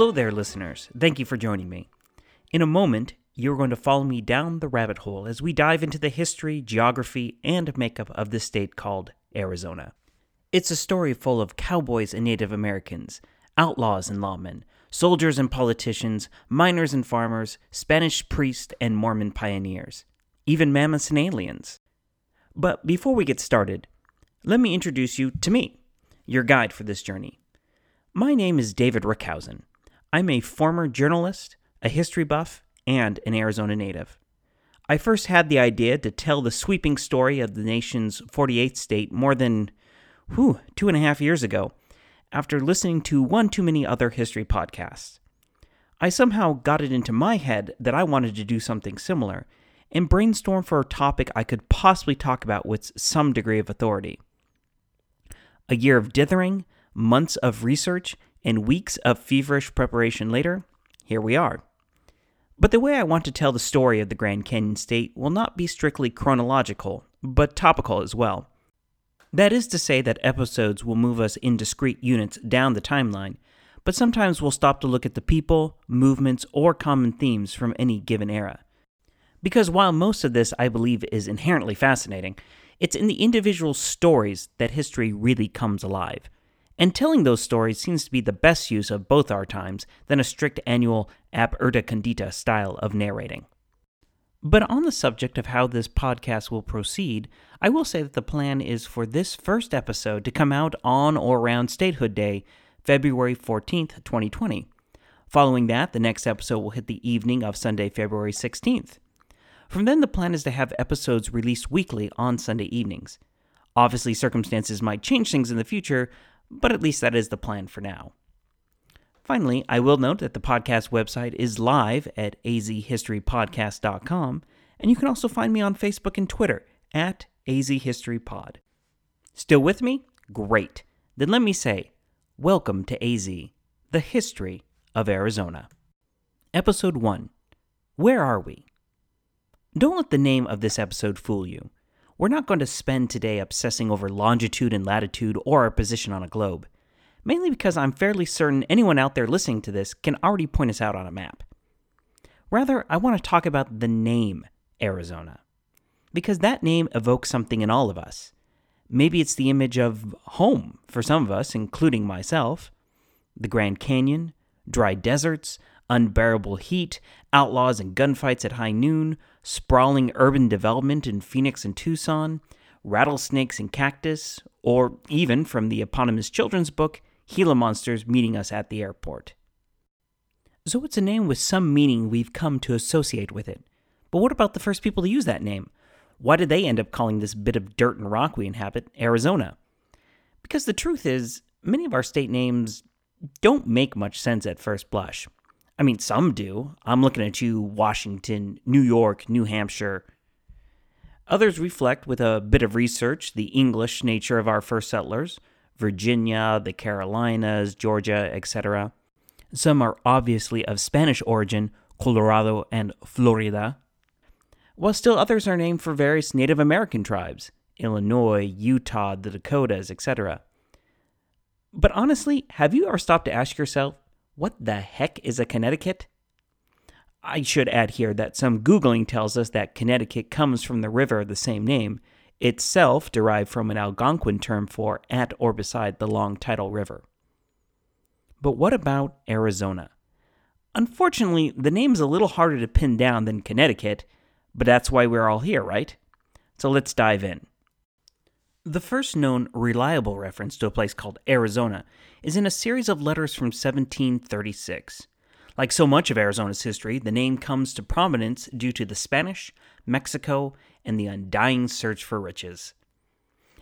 Hello there, listeners. Thank you for joining me. In a moment, you're going to follow me down the rabbit hole as we dive into the history, geography, and makeup of this state called Arizona. It's a story full of cowboys and Native Americans, outlaws and lawmen, soldiers and politicians, miners and farmers, Spanish priests and Mormon pioneers, even mammoths and aliens. But before we get started, let me introduce you to me, your guide for this journey. My name is David Rookhuyzen. I'm a former journalist, a history buff, and an Arizona native. I first had the idea to tell the sweeping story of the nation's 48th state more than, whew, two and a half years ago, after listening to one too many other history podcasts. I somehow got it into my head that I wanted to do something similar and brainstorm for a topic I could possibly talk about with some degree of authority. A year of dithering, months of research, and weeks of feverish preparation later, here we are. But the way I want to tell the story of the Grand Canyon State will not be strictly chronological, but topical as well. That is to say, that episodes will move us in discrete units down the timeline, but sometimes we'll stop to look at the people, movements, or common themes from any given era. Because while most of this I believe is inherently fascinating, it's in the individual stories that history really comes alive. And telling those stories seems to be the best use of both our times than a strict annual ab urbe condita style of narrating. But on the subject of how this podcast will proceed, I will say that the plan is for this first episode to come out on or around Statehood Day, February 14th, 2020. Following that, the next episode will hit the evening of Sunday, February 16th. From then, the plan is to have episodes released weekly on Sunday evenings. Obviously, circumstances might change things in the future, but at least that is the plan for now. Finally, I will note that the podcast website is live at azhistorypodcast.com, and you can also find me on Facebook and Twitter at azhistorypod. Still with me? Great. Then let me say, welcome to AZ, the history of Arizona. Episode 1 Where are we? Don't let the name of this episode fool you. We're not going to spend today obsessing over longitude and latitude or our position on a globe, mainly because I'm fairly certain anyone out there listening to this can already point us out on a map. Rather, I want to talk about the name Arizona, because that name evokes something in all of us. Maybe it's the image of home for some of us, including myself. The Grand Canyon, dry deserts, unbearable heat, outlaws and gunfights at high noon, sprawling urban development in Phoenix and Tucson, rattlesnakes and cactus, or even from the eponymous children's book, Gila monsters meeting us at the airport. So it's a name with some meaning we've come to associate with it. But what about the first people to use that name? Why did they end up calling this bit of dirt and rock we inhabit Arizona? Because the truth is, many of our state names don't make much sense at first blush. I mean, some do. I'm looking at you, Washington, New York, New Hampshire. Others reflect with a bit of research the English nature of our first settlers Virginia, the Carolinas, Georgia, etc. Some are obviously of Spanish origin, Colorado and Florida, while still others are named for various Native American tribes, Illinois, Utah, the Dakotas, etc. But honestly, have you ever stopped to ask yourself, what the heck is a Connecticut? I should add here that some Googling tells us that Connecticut comes from the river of the same name, itself derived from an Algonquin term for at or beside the long tidal river. But what about Arizona? Unfortunately, the name's a little harder to pin down than Connecticut, but that's why we're all here, right? So let's dive in. The first known reliable reference to a place called Arizona is in a series of letters from 1736. Like so much of Arizona's history, the name comes to prominence due to the Spanish, Mexico, and the undying search for riches.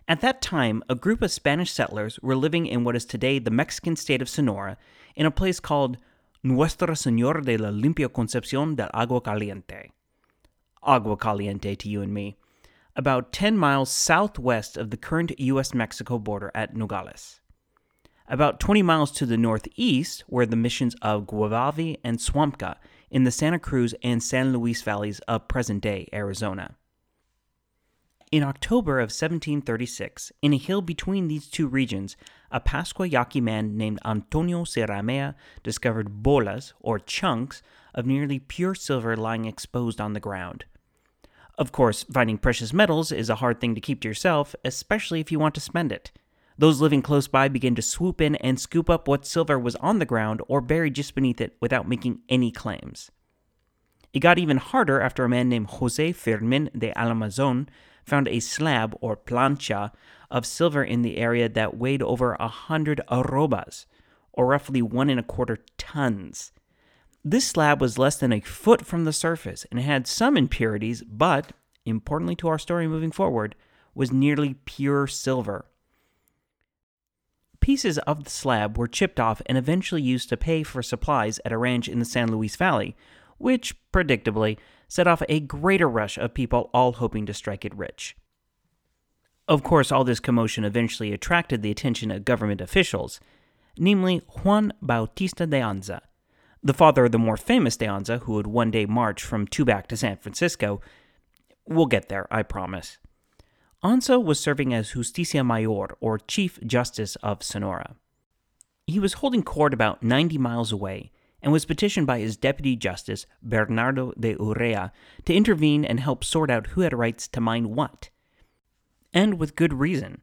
At that time, a group of Spanish settlers were living in what is today the Mexican state of Sonora in a place called Nuestra Señora de la Limpia Concepción del Agua Caliente. Agua Caliente to you and me about 10 miles southwest of the current U.S. Mexico border at Nogales. About 20 miles to the northeast were the missions of Guevavi and Swampka in the Santa Cruz and San Luis valleys of present day Arizona. In October of 1736, in a hill between these two regions, a Pascua Yaqui man named Antonio Siraumea discovered bolas, or chunks, of nearly pure silver lying exposed on the ground. Of course, finding precious metals is a hard thing to keep to yourself, especially if you want to spend it. Those living close by began to swoop in and scoop up what silver was on the ground or buried just beneath it without making any claims. It got even harder after a man named Jose Firmin de Almazán found a slab or plancha of silver in the area that weighed over a hundred arrobas, or roughly one and a quarter tons. This slab was less than a foot from the surface and had some impurities, but, importantly to our story moving forward, was nearly pure silver. Pieces of the slab were chipped off and eventually used to pay for supplies at a ranch in the San Luis Valley, which, predictably, set off a greater rush of people all hoping to strike it rich. Of course, all this commotion eventually attracted the attention of government officials, namely Juan Bautista de Anza, the father of the more famous de Anza, who would one day march from Tubac to San Francisco. We'll get there, I promise. Anza was serving as Justicia Mayor, or Chief Justice of Sonora. He was holding court about 90 miles away and was petitioned by his deputy justice, Bernardo de Urrea, to intervene and help sort out who had rights to mine what. And with good reason.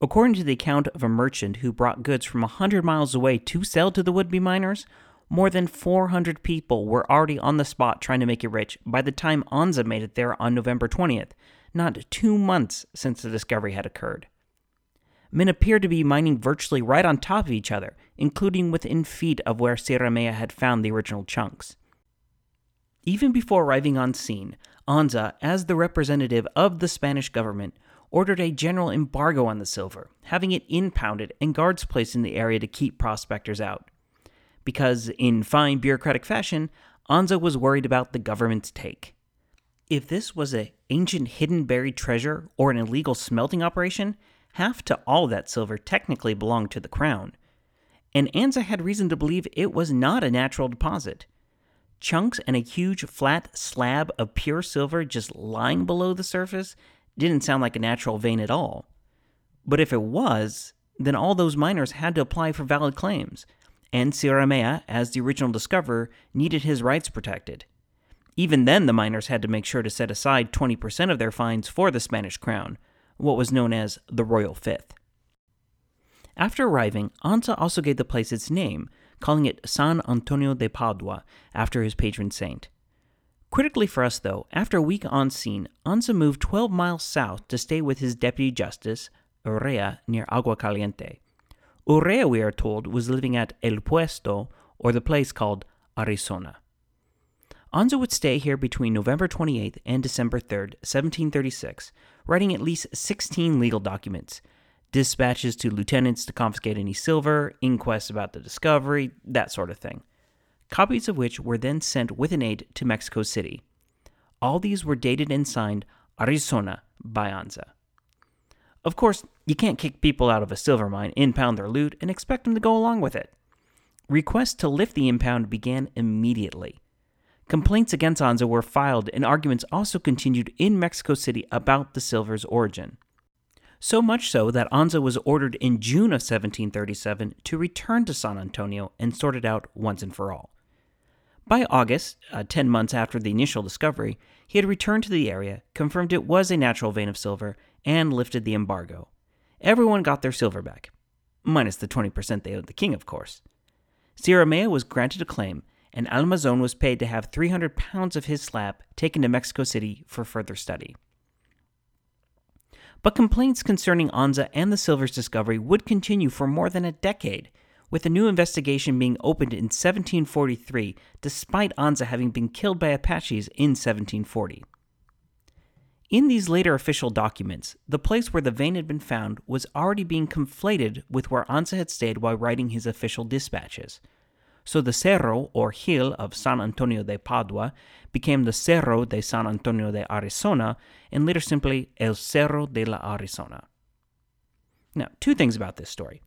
According to the account of a merchant who brought goods from a hundred miles away to sell to the would be miners, more than 400 people were already on the spot trying to make it rich by the time Anza made it there on November 20th, not two months since the discovery had occurred. Men appeared to be mining virtually right on top of each other, including within feet of where Siraumea had found the original chunks. Even before arriving on scene, Anza, as the representative of the Spanish government, ordered a general embargo on the silver, having it impounded and guards placed in the area to keep prospectors out because, in fine bureaucratic fashion, Anza was worried about the government's take. If this was an ancient hidden buried treasure or an illegal smelting operation, half to all that silver technically belonged to the crown. And Anza had reason to believe it was not a natural deposit. Chunks and a huge flat slab of pure silver just lying below the surface didn't sound like a natural vein at all. But if it was, then all those miners had to apply for valid claims, and Siraumea, as the original discoverer, needed his rights protected. Even then, the miners had to make sure to set aside 20% of their fines for the Spanish crown, what was known as the Royal Fifth. After arriving, Anza also gave the place its name, calling it San Antonio de Padua, after his patron saint. Critically for us, though, after a week on scene, Anza moved 12 miles south to stay with his deputy justice, Urrea, near Agua Caliente. Urrea, we are told, was living at El Puesto, or the place called Arizona. Anza would stay here between November 28th and December 3rd, 1736, writing at least 16 legal documents dispatches to lieutenants to confiscate any silver, inquests about the discovery, that sort of thing. Copies of which were then sent with an aide to Mexico City. All these were dated and signed Arizona by Anza. Of course, you can't kick people out of a silver mine, impound their loot, and expect them to go along with it. Requests to lift the impound began immediately. Complaints against Anza were filed, and arguments also continued in Mexico City about the silver's origin. So much so that Anza was ordered in June of 1737 to return to San Antonio and sort it out once and for all. By August, uh, 10 months after the initial discovery, he had returned to the area, confirmed it was a natural vein of silver, and lifted the embargo. Everyone got their silver back, minus the 20% they owed the king, of course. Siraumea was granted a claim, and Almazán was paid to have 300 pounds of his slab taken to Mexico City for further study. But complaints concerning Anza and the silver's discovery would continue for more than a decade, with a new investigation being opened in 1743, despite Anza having been killed by Apaches in 1740. In these later official documents, the place where the vein had been found was already being conflated with where Anza had stayed while writing his official dispatches. So the Cerro, or hill, of San Antonio de Padua became the Cerro de San Antonio de Arizona, and later simply El Cerro de la Arizona. Now, two things about this story.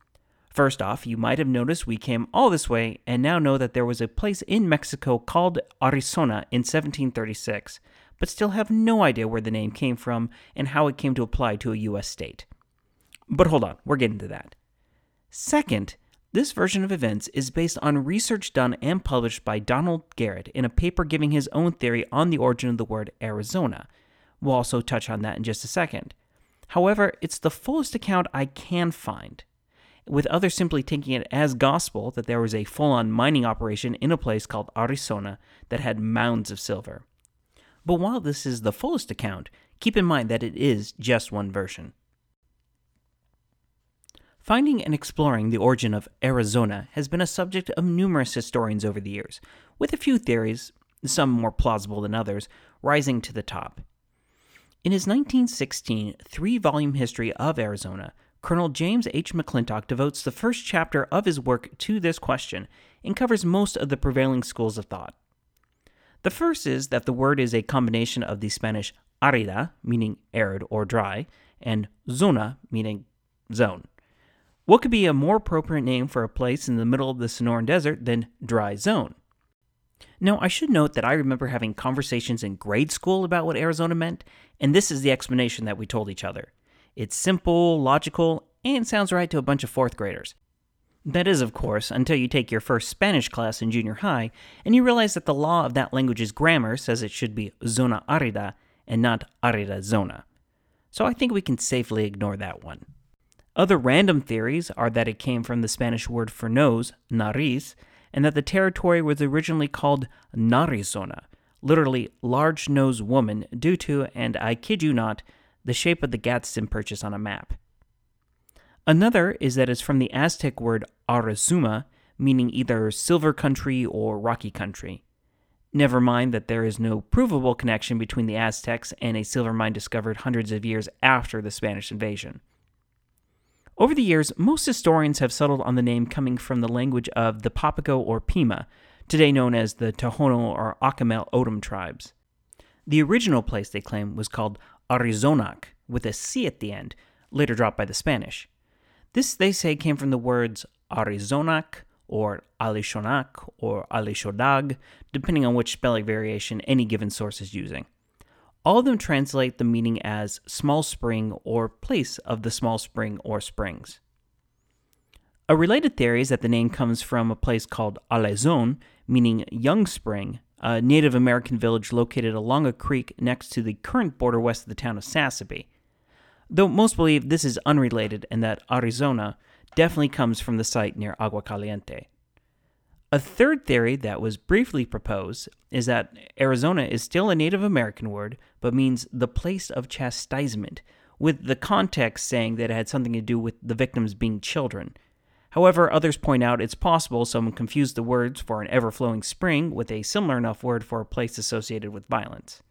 First off, you might have noticed we came all this way and now know that there was a place in Mexico called Arizona in 1736, but still have no idea where the name came from and how it came to apply to a U.S. state. But hold on, we're getting to that. Second, this version of events is based on research done and published by Donald Garrett in a paper giving his own theory on the origin of the word Arizona. We'll also touch on that in just a second. However, it's the fullest account I can find, with others simply taking it as gospel that there was a full on mining operation in a place called Arizona that had mounds of silver. But while this is the fullest account, keep in mind that it is just one version. Finding and exploring the origin of Arizona has been a subject of numerous historians over the years, with a few theories, some more plausible than others, rising to the top. In his 1916 three volume history of Arizona, Colonel James H. McClintock devotes the first chapter of his work to this question and covers most of the prevailing schools of thought. The first is that the word is a combination of the Spanish arida, meaning arid or dry, and zona, meaning zone. What could be a more appropriate name for a place in the middle of the Sonoran Desert than Dry Zone? Now, I should note that I remember having conversations in grade school about what Arizona meant, and this is the explanation that we told each other. It's simple, logical, and sounds right to a bunch of fourth graders. That is, of course, until you take your first Spanish class in junior high and you realize that the law of that language's grammar says it should be zona arida and not arida zona. So I think we can safely ignore that one. Other random theories are that it came from the Spanish word for nose, nariz, and that the territory was originally called Narizona, literally large nosed woman, due to, and I kid you not, the shape of the Gadsden purchase on a map. Another is that it's from the Aztec word Arizuma, meaning either silver country or rocky country. Never mind that there is no provable connection between the Aztecs and a silver mine discovered hundreds of years after the Spanish invasion. Over the years, most historians have settled on the name coming from the language of the Papago or Pima, today known as the Tohono or Akimel O'odham tribes. The original place they claim was called Arizonac, with a C at the end, later dropped by the Spanish. This, they say, came from the words Arizonac or Alishonak or Alishodag, depending on which spelling variation any given source is using. All of them translate the meaning as small spring or place of the small spring or springs. A related theory is that the name comes from a place called Alezon, meaning young spring, a Native American village located along a creek next to the current border west of the town of Sasabe. Though most believe this is unrelated and that Arizona definitely comes from the site near Agua Caliente. A third theory that was briefly proposed is that Arizona is still a Native American word, but means the place of chastisement, with the context saying that it had something to do with the victims being children. However, others point out it's possible someone confused the words for an ever flowing spring with a similar enough word for a place associated with violence.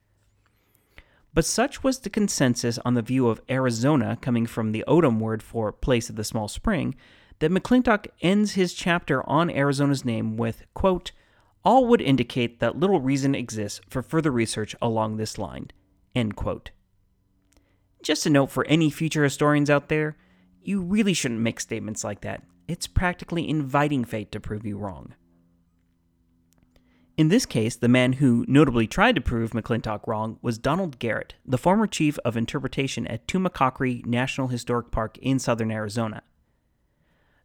But such was the consensus on the view of Arizona coming from the O'odham word for place of the small spring that McClintock ends his chapter on Arizona's name with, quote, all would indicate that little reason exists for further research along this line, end quote. Just a note for any future historians out there, you really shouldn't make statements like that. It's practically inviting fate to prove you wrong. In this case, the man who notably tried to prove McClintock wrong was Donald Garrett, the former chief of interpretation at Tumacacori National Historic Park in southern Arizona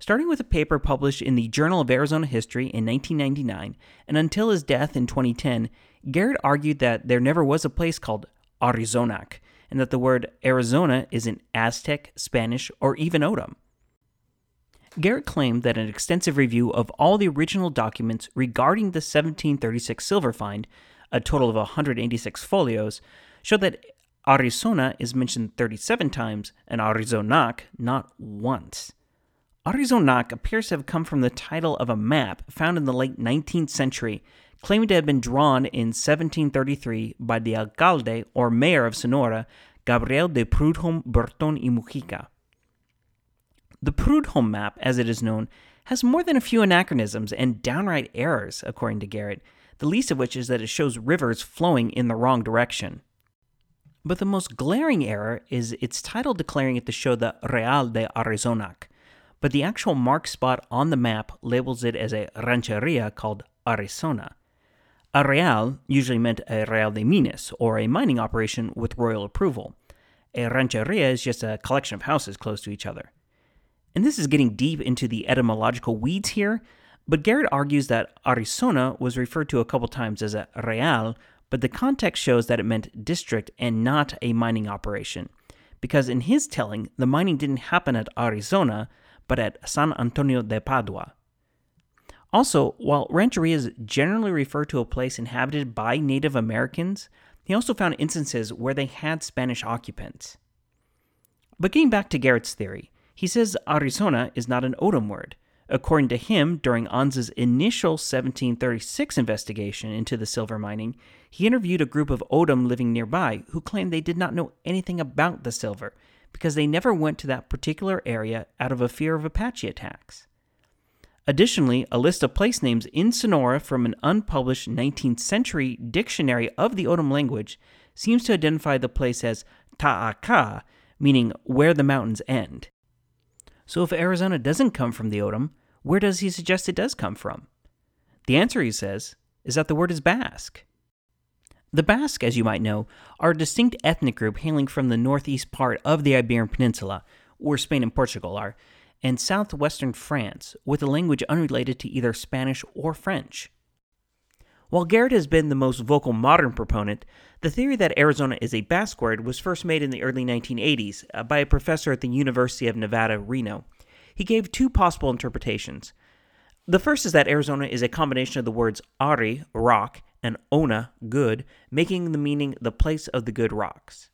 starting with a paper published in the Journal of Arizona History in 1999, and until his death in 2010, Garrett argued that there never was a place called Arizonac, and that the word Arizona isn't Aztec, Spanish, or even O'odham. Garrett claimed that an extensive review of all the original documents regarding the 1736 silver find, a total of 186 folios, showed that Arizona is mentioned 37 times and Arizonac not once. Arizonac appears to have come from the title of a map found in the late 19th century, claiming to have been drawn in 1733 by the alcalde or mayor of Sonora, Gabriel de Prudhomme Berton y Mujica. The Prudhomme map, as it is known, has more than a few anachronisms and downright errors, according to Garrett, the least of which is that it shows rivers flowing in the wrong direction. But the most glaring error is its title declaring it to show the Real de Arizonac, but the actual mark spot on the map labels it as a rancheria called Arizona. A real usually meant a real de minas, or a mining operation with royal approval. A rancheria is just a collection of houses close to each other. And this is getting deep into the etymological weeds here, but Garrett argues that Arizona was referred to a couple times as a real, but the context shows that it meant district and not a mining operation. Because in his telling, the mining didn't happen at Arizona, but at San Antonio de Padua. Also, while rancherias generally refer to a place inhabited by Native Americans, he also found instances where they had Spanish occupants. But getting back to Garrett's theory, he says Arizona is not an O'odham word. According to him, during Anza's initial 1736 investigation into the silver mining, he interviewed a group of O'odham living nearby who claimed they did not know anything about the silver because they never went to that particular area out of a fear of Apache attacks. Additionally, a list of place names in Sonora from an unpublished 19th century dictionary of the O'odham language seems to identify the place as Ta'aka, meaning where the mountains end. So if Arizona doesn't come from the O'odham, where does he suggest it does come from? The answer, he says, is that the word is Basque. The Basque, as you might know, are a distinct ethnic group hailing from the northeast part of the Iberian Peninsula, where Spain and Portugal are, and southwestern France, with a language unrelated to either Spanish or French. While Garrett has been the most vocal modern proponent, the theory that Arizona is a Basque word was first made in the early 1980s uh, by a professor at the University of Nevada, Reno. He gave two possible interpretations. The first is that Arizona is a combination of the words Ari, rock, and Ona, good, making the meaning the place of the good rocks.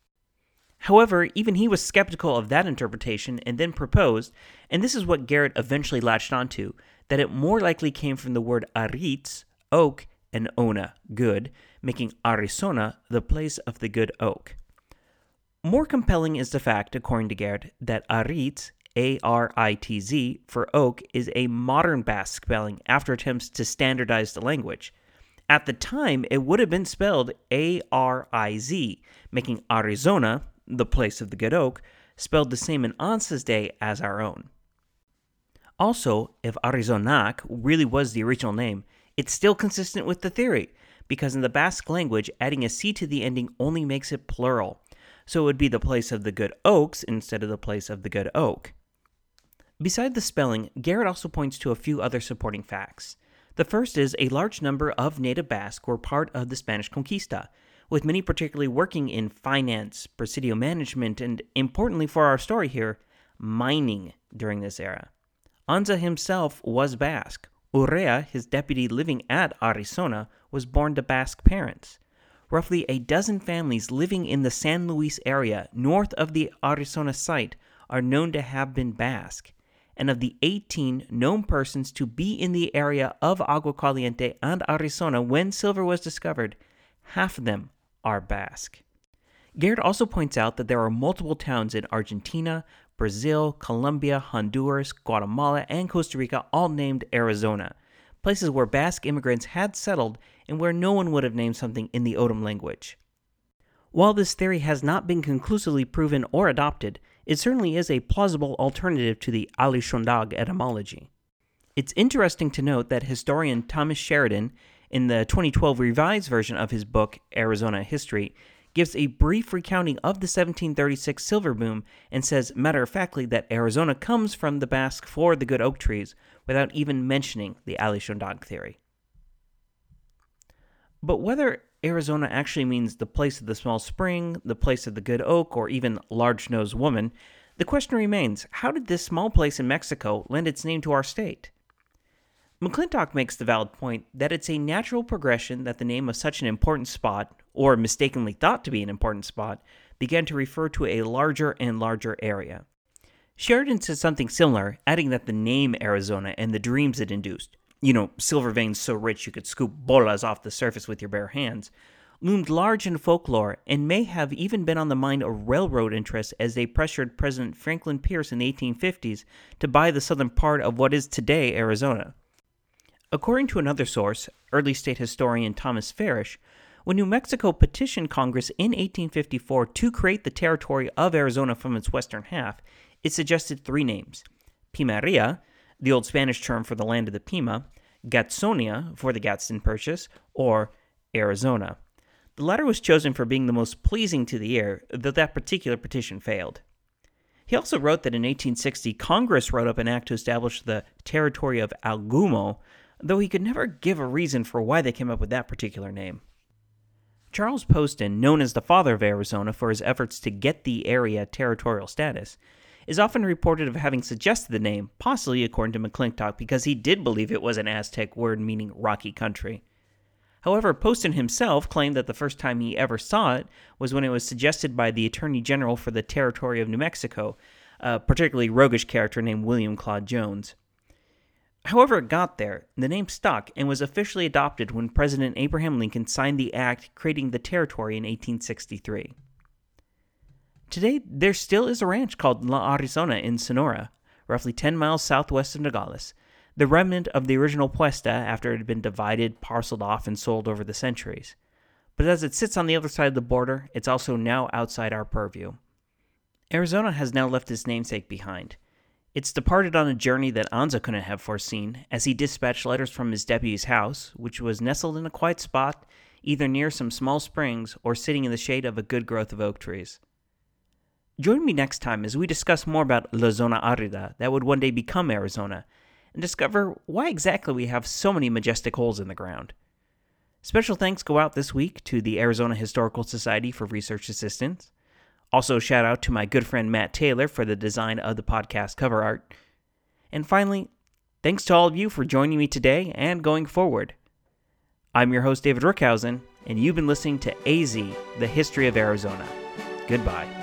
However, even he was skeptical of that interpretation and then proposed, and this is what Garrett eventually latched onto, that it more likely came from the word aritz, oak, and ona, good, making Arizona the place of the good oak. More compelling is the fact, according to Garrett, that aritz, A R I T Z, for oak is a modern Basque spelling after attempts to standardize the language. At the time, it would have been spelled A R I Z, making Arizona the place of the good oak, spelled the same in Anza's day as our own. Also, if Arizonac really was the original name, it's still consistent with the theory, because in the Basque language, adding a C to the ending only makes it plural, so it would be the place of the good oaks instead of the place of the good oak. Beside the spelling, Garrett also points to a few other supporting facts. The first is a large number of native Basque were part of the Spanish conquista, with many particularly working in finance, presidio management, and importantly for our story here, mining during this era. Anza himself was Basque. Urrea, his deputy living at Arizona, was born to Basque parents. Roughly a dozen families living in the San Luis area north of the Arizona site are known to have been Basque. And of the 18 known persons to be in the area of Agua Caliente and Arizona when silver was discovered, half of them are Basque. Garrett also points out that there are multiple towns in Argentina, Brazil, Colombia, Honduras, Guatemala, and Costa Rica all named Arizona, places where Basque immigrants had settled and where no one would have named something in the O'odham language. While this theory has not been conclusively proven or adopted, it certainly is a plausible alternative to the Alishondag etymology. It's interesting to note that historian Thomas Sheridan in the 2012 revised version of his book, Arizona History, gives a brief recounting of the 1736 silver boom and says matter of factly that Arizona comes from the Basque for the good oak trees without even mentioning the Alishondag theory. But whether Arizona actually means the place of the small spring, the place of the good oak, or even large nosed woman, the question remains how did this small place in Mexico lend its name to our state? McClintock makes the valid point that it's a natural progression that the name of such an important spot, or mistakenly thought to be an important spot, began to refer to a larger and larger area. Sheridan says something similar, adding that the name Arizona and the dreams it induced, you know, silver veins so rich you could scoop bolas off the surface with your bare hands, loomed large in folklore and may have even been on the mind of railroad interests as they pressured President Franklin Pierce in the 1850s to buy the southern part of what is today Arizona. According to another source, early state historian Thomas Farish, when New Mexico petitioned Congress in 1854 to create the territory of Arizona from its western half, it suggested three names Pimeria, the old Spanish term for the land of the Pima, Gadsonia, for the Gadsden Purchase, or Arizona. The latter was chosen for being the most pleasing to the ear, though that particular petition failed. He also wrote that in 1860 Congress wrote up an act to establish the territory of Algumo, though he could never give a reason for why they came up with that particular name. Charles Poston, known as the father of Arizona for his efforts to get the area territorial status, is often reported of having suggested the name, possibly according to McClintock, because he did believe it was an Aztec word meaning rocky country. However, Poston himself claimed that the first time he ever saw it was when it was suggested by the Attorney General for the Territory of New Mexico, a particularly roguish character named William Claude Jones. However, it got there, the name stuck and was officially adopted when President Abraham Lincoln signed the act creating the territory in 1863. Today, there still is a ranch called La Arizona in Sonora, roughly 10 miles southwest of Nogales, the remnant of the original puesta after it had been divided, parceled off, and sold over the centuries. But as it sits on the other side of the border, it's also now outside our purview. Arizona has now left its namesake behind. It's departed on a journey that Anza couldn't have foreseen, as he dispatched letters from his deputy's house, which was nestled in a quiet spot, either near some small springs or sitting in the shade of a good growth of oak trees. Join me next time as we discuss more about La Zona Arida that would one day become Arizona, and discover why exactly we have so many majestic holes in the ground. Special thanks go out this week to the Arizona Historical Society for research assistance. Also, shout out to my good friend Matt Taylor for the design of the podcast cover art. And finally, thanks to all of you for joining me today and going forward. I'm your host, David Rookhuyzen, and you've been listening to AZ, the History of Arizona. Goodbye.